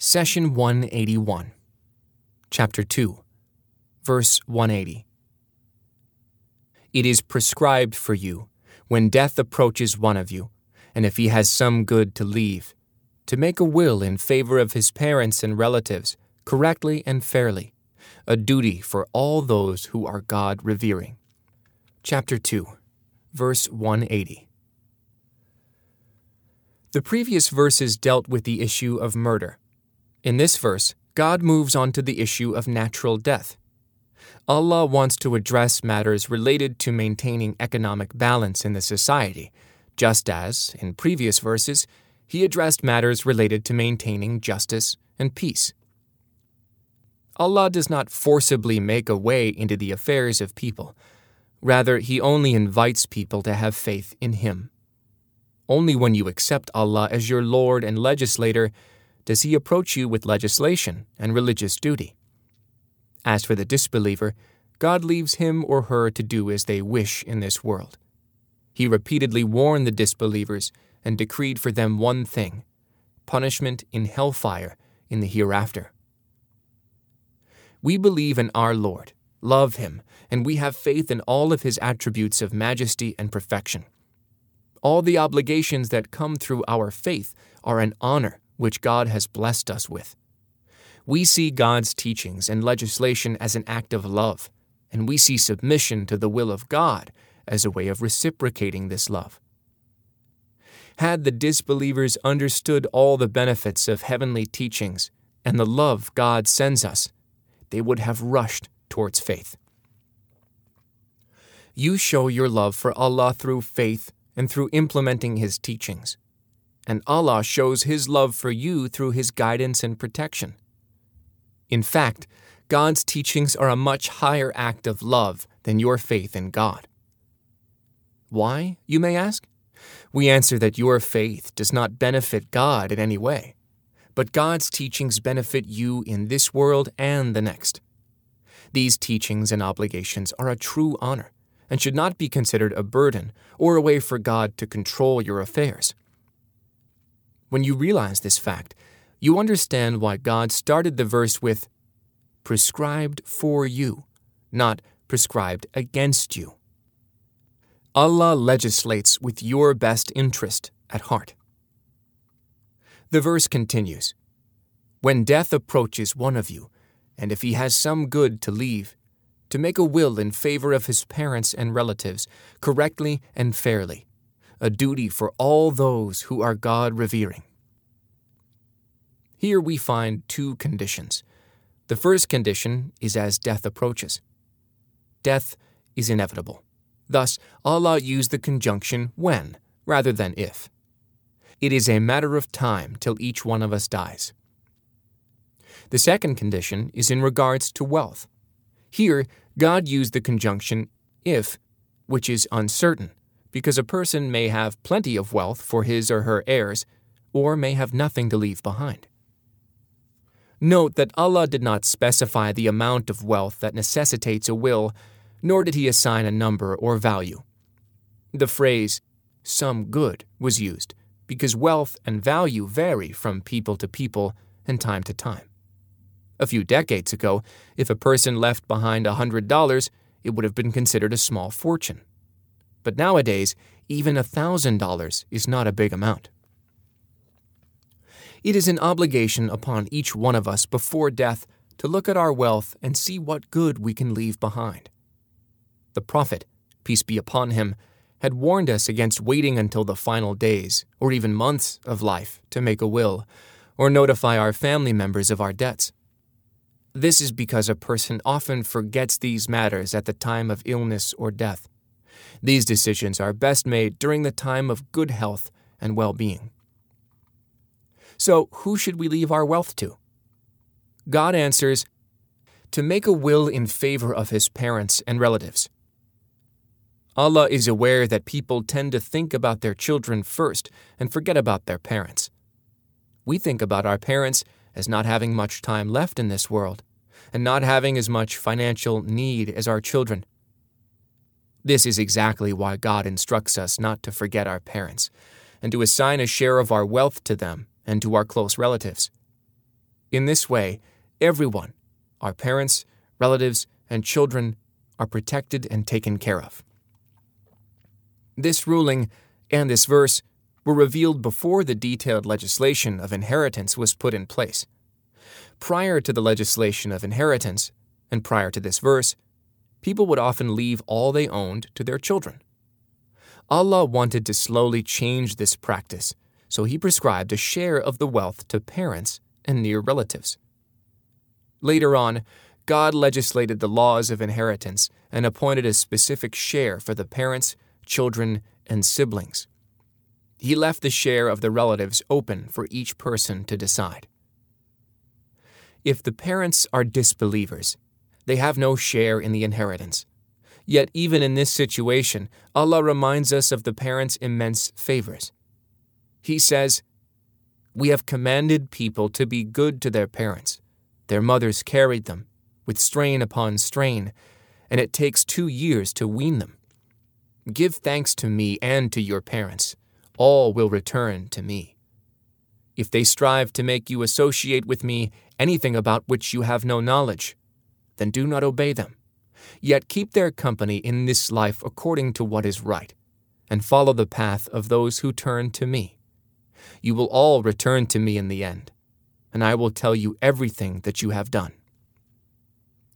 Session 181, Chapter 2, Verse 180. It is prescribed for you, when death approaches one of you, and if he has some good to leave, to make a will in favor of his parents and relatives, correctly and fairly, a duty for all those who are God revering. Chapter 2, verse 180. The previous verses dealt with the issue of murder. In this verse, God moves on to the issue of natural death. Allah wants to address matters related to maintaining economic balance in the society, just as, in previous verses, he addressed matters related to maintaining justice and peace. Allah does not forcibly make a way into the affairs of people. Rather, He only invites people to have faith in Him. Only when you accept Allah as your Lord and legislator does He approach you with legislation and religious duty. As for the disbeliever, God leaves him or her to do as they wish in this world. He repeatedly warned the disbelievers and decreed for them one thing punishment in hellfire in the hereafter. We believe in our Lord, love Him, and we have faith in all of His attributes of majesty and perfection. All the obligations that come through our faith are an honor which God has blessed us with. We see God's teachings and legislation as an act of love, and we see submission to the will of God as a way of reciprocating this love. Had the disbelievers understood all the benefits of heavenly teachings and the love God sends us, they would have rushed towards faith. You show your love for Allah through faith and through implementing His teachings, and Allah shows His love for you through His guidance and protection. In fact, God's teachings are a much higher act of love than your faith in God. Why, you may ask? We answer that your faith does not benefit God in any way, but God's teachings benefit you in this world and the next. These teachings and obligations are a true honor and should not be considered a burden or a way for God to control your affairs. When you realize this fact, you understand why God started the verse with prescribed for you, not prescribed against you. Allah legislates with your best interest at heart. The verse continues When death approaches one of you, and if he has some good to leave, to make a will in favor of his parents and relatives, correctly and fairly, a duty for all those who are God revering. Here we find two conditions. The first condition is as death approaches. Death is inevitable. Thus, Allah used the conjunction when rather than if. It is a matter of time till each one of us dies. The second condition is in regards to wealth. Here, God used the conjunction if, which is uncertain, because a person may have plenty of wealth for his or her heirs, or may have nothing to leave behind. Note that Allah did not specify the amount of wealth that necessitates a will nor did he assign a number or value. The phrase, some good, was used because wealth and value vary from people to people and time to time. A few decades ago, if a person left behind a $100, it would have been considered a small fortune. But nowadays, even a $1,000 is not a big amount. It is an obligation upon each one of us before death to look at our wealth and see what good we can leave behind the Prophet, peace be upon him, had warned us against waiting until the final days, or even months, of life to make a will, or notify our family members of our debts. This is because a person often forgets these matters at the time of illness or death. These decisions are best made during the time of good health and well being. So, who should we leave our wealth to? God answers, to make a will in favor of his parents and relatives. Allah is aware that people tend to think about their children first and forget about their parents. We think about our parents as not having much time left in this world and not having as much financial need as our children. This is exactly why God instructs us not to forget our parents and to assign a share of our wealth to them and to our close relatives. In this way, everyone, our parents, relatives, and children, are protected and taken care of. This ruling and this verse were revealed before the detailed legislation of inheritance was put in place. Prior to the legislation of inheritance, and prior to this verse, people would often leave all they owned to their children. Allah wanted to slowly change this practice, so He prescribed a share of the wealth to parents and near relatives. Later on, God legislated the laws of inheritance and appointed a specific share for the parents, children, and siblings. He left the share of the relatives open for each person to decide. If the parents are disbelievers, they have no share in the inheritance. Yet, even in this situation, Allah reminds us of the parents' immense favors. He says, We have commanded people to be good to their parents. Their mothers carried them, with strain upon strain, and it takes two years to wean them. Give thanks to me and to your parents. All will return to me. If they strive to make you associate with me anything about which you have no knowledge, then do not obey them. Yet keep their company in this life according to what is right, and follow the path of those who turn to me. You will all return to me in the end, and I will tell you everything that you have done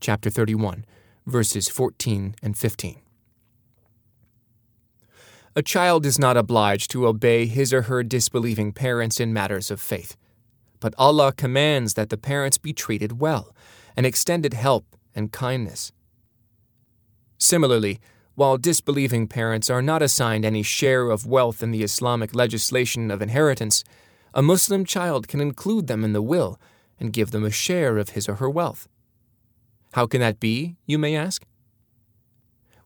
chapter 31, verses 14 and 15. A child is not obliged to obey his or her disbelieving parents in matters of faith, but Allah commands that the parents be treated well and extended help and kindness. Similarly, while disbelieving parents are not assigned any share of wealth in the Islamic legislation of inheritance, a Muslim child can include them in the will and give them a share of his or her wealth. How can that be, you may ask?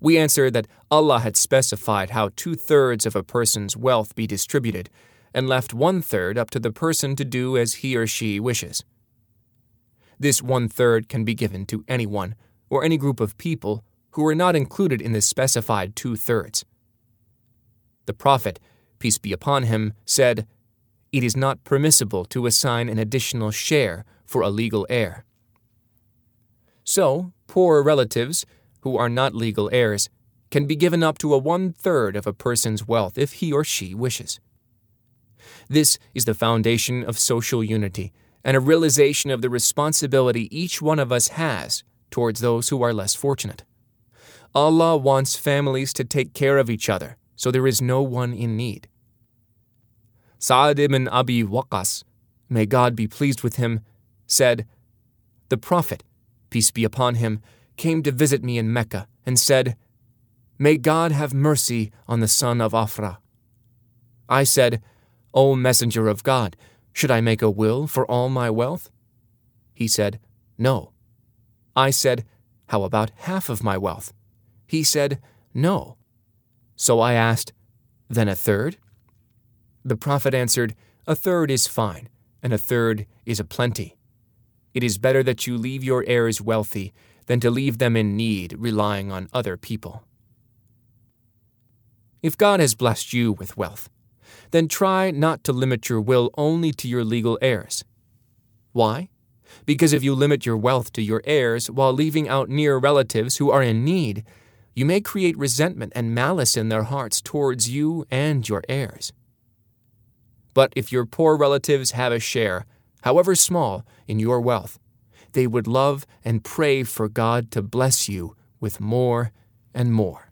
We answer that Allah had specified how two thirds of a person's wealth be distributed, and left one third up to the person to do as he or she wishes. This one third can be given to anyone or any group of people who are not included in the specified two thirds. The Prophet, peace be upon him, said, It is not permissible to assign an additional share for a legal heir. So, poor relatives, who are not legal heirs, can be given up to a one third of a person's wealth if he or she wishes. This is the foundation of social unity and a realization of the responsibility each one of us has towards those who are less fortunate. Allah wants families to take care of each other so there is no one in need. Sa'ad ibn Abi Waqqas, may God be pleased with him, said, The Prophet, peace be upon him, came to visit me in Mecca and said, May God have mercy on the son of Afra. I said, O messenger of God, should I make a will for all my wealth? He said, No. I said, How about half of my wealth? He said, No. So I asked, Then a third? The prophet answered, A third is fine, and a third is a plenty. It is better that you leave your heirs wealthy than to leave them in need, relying on other people. If God has blessed you with wealth, then try not to limit your will only to your legal heirs. Why? Because if you limit your wealth to your heirs while leaving out near relatives who are in need, you may create resentment and malice in their hearts towards you and your heirs. But if your poor relatives have a share, however small, in your wealth, they would love and pray for God to bless you with more and more.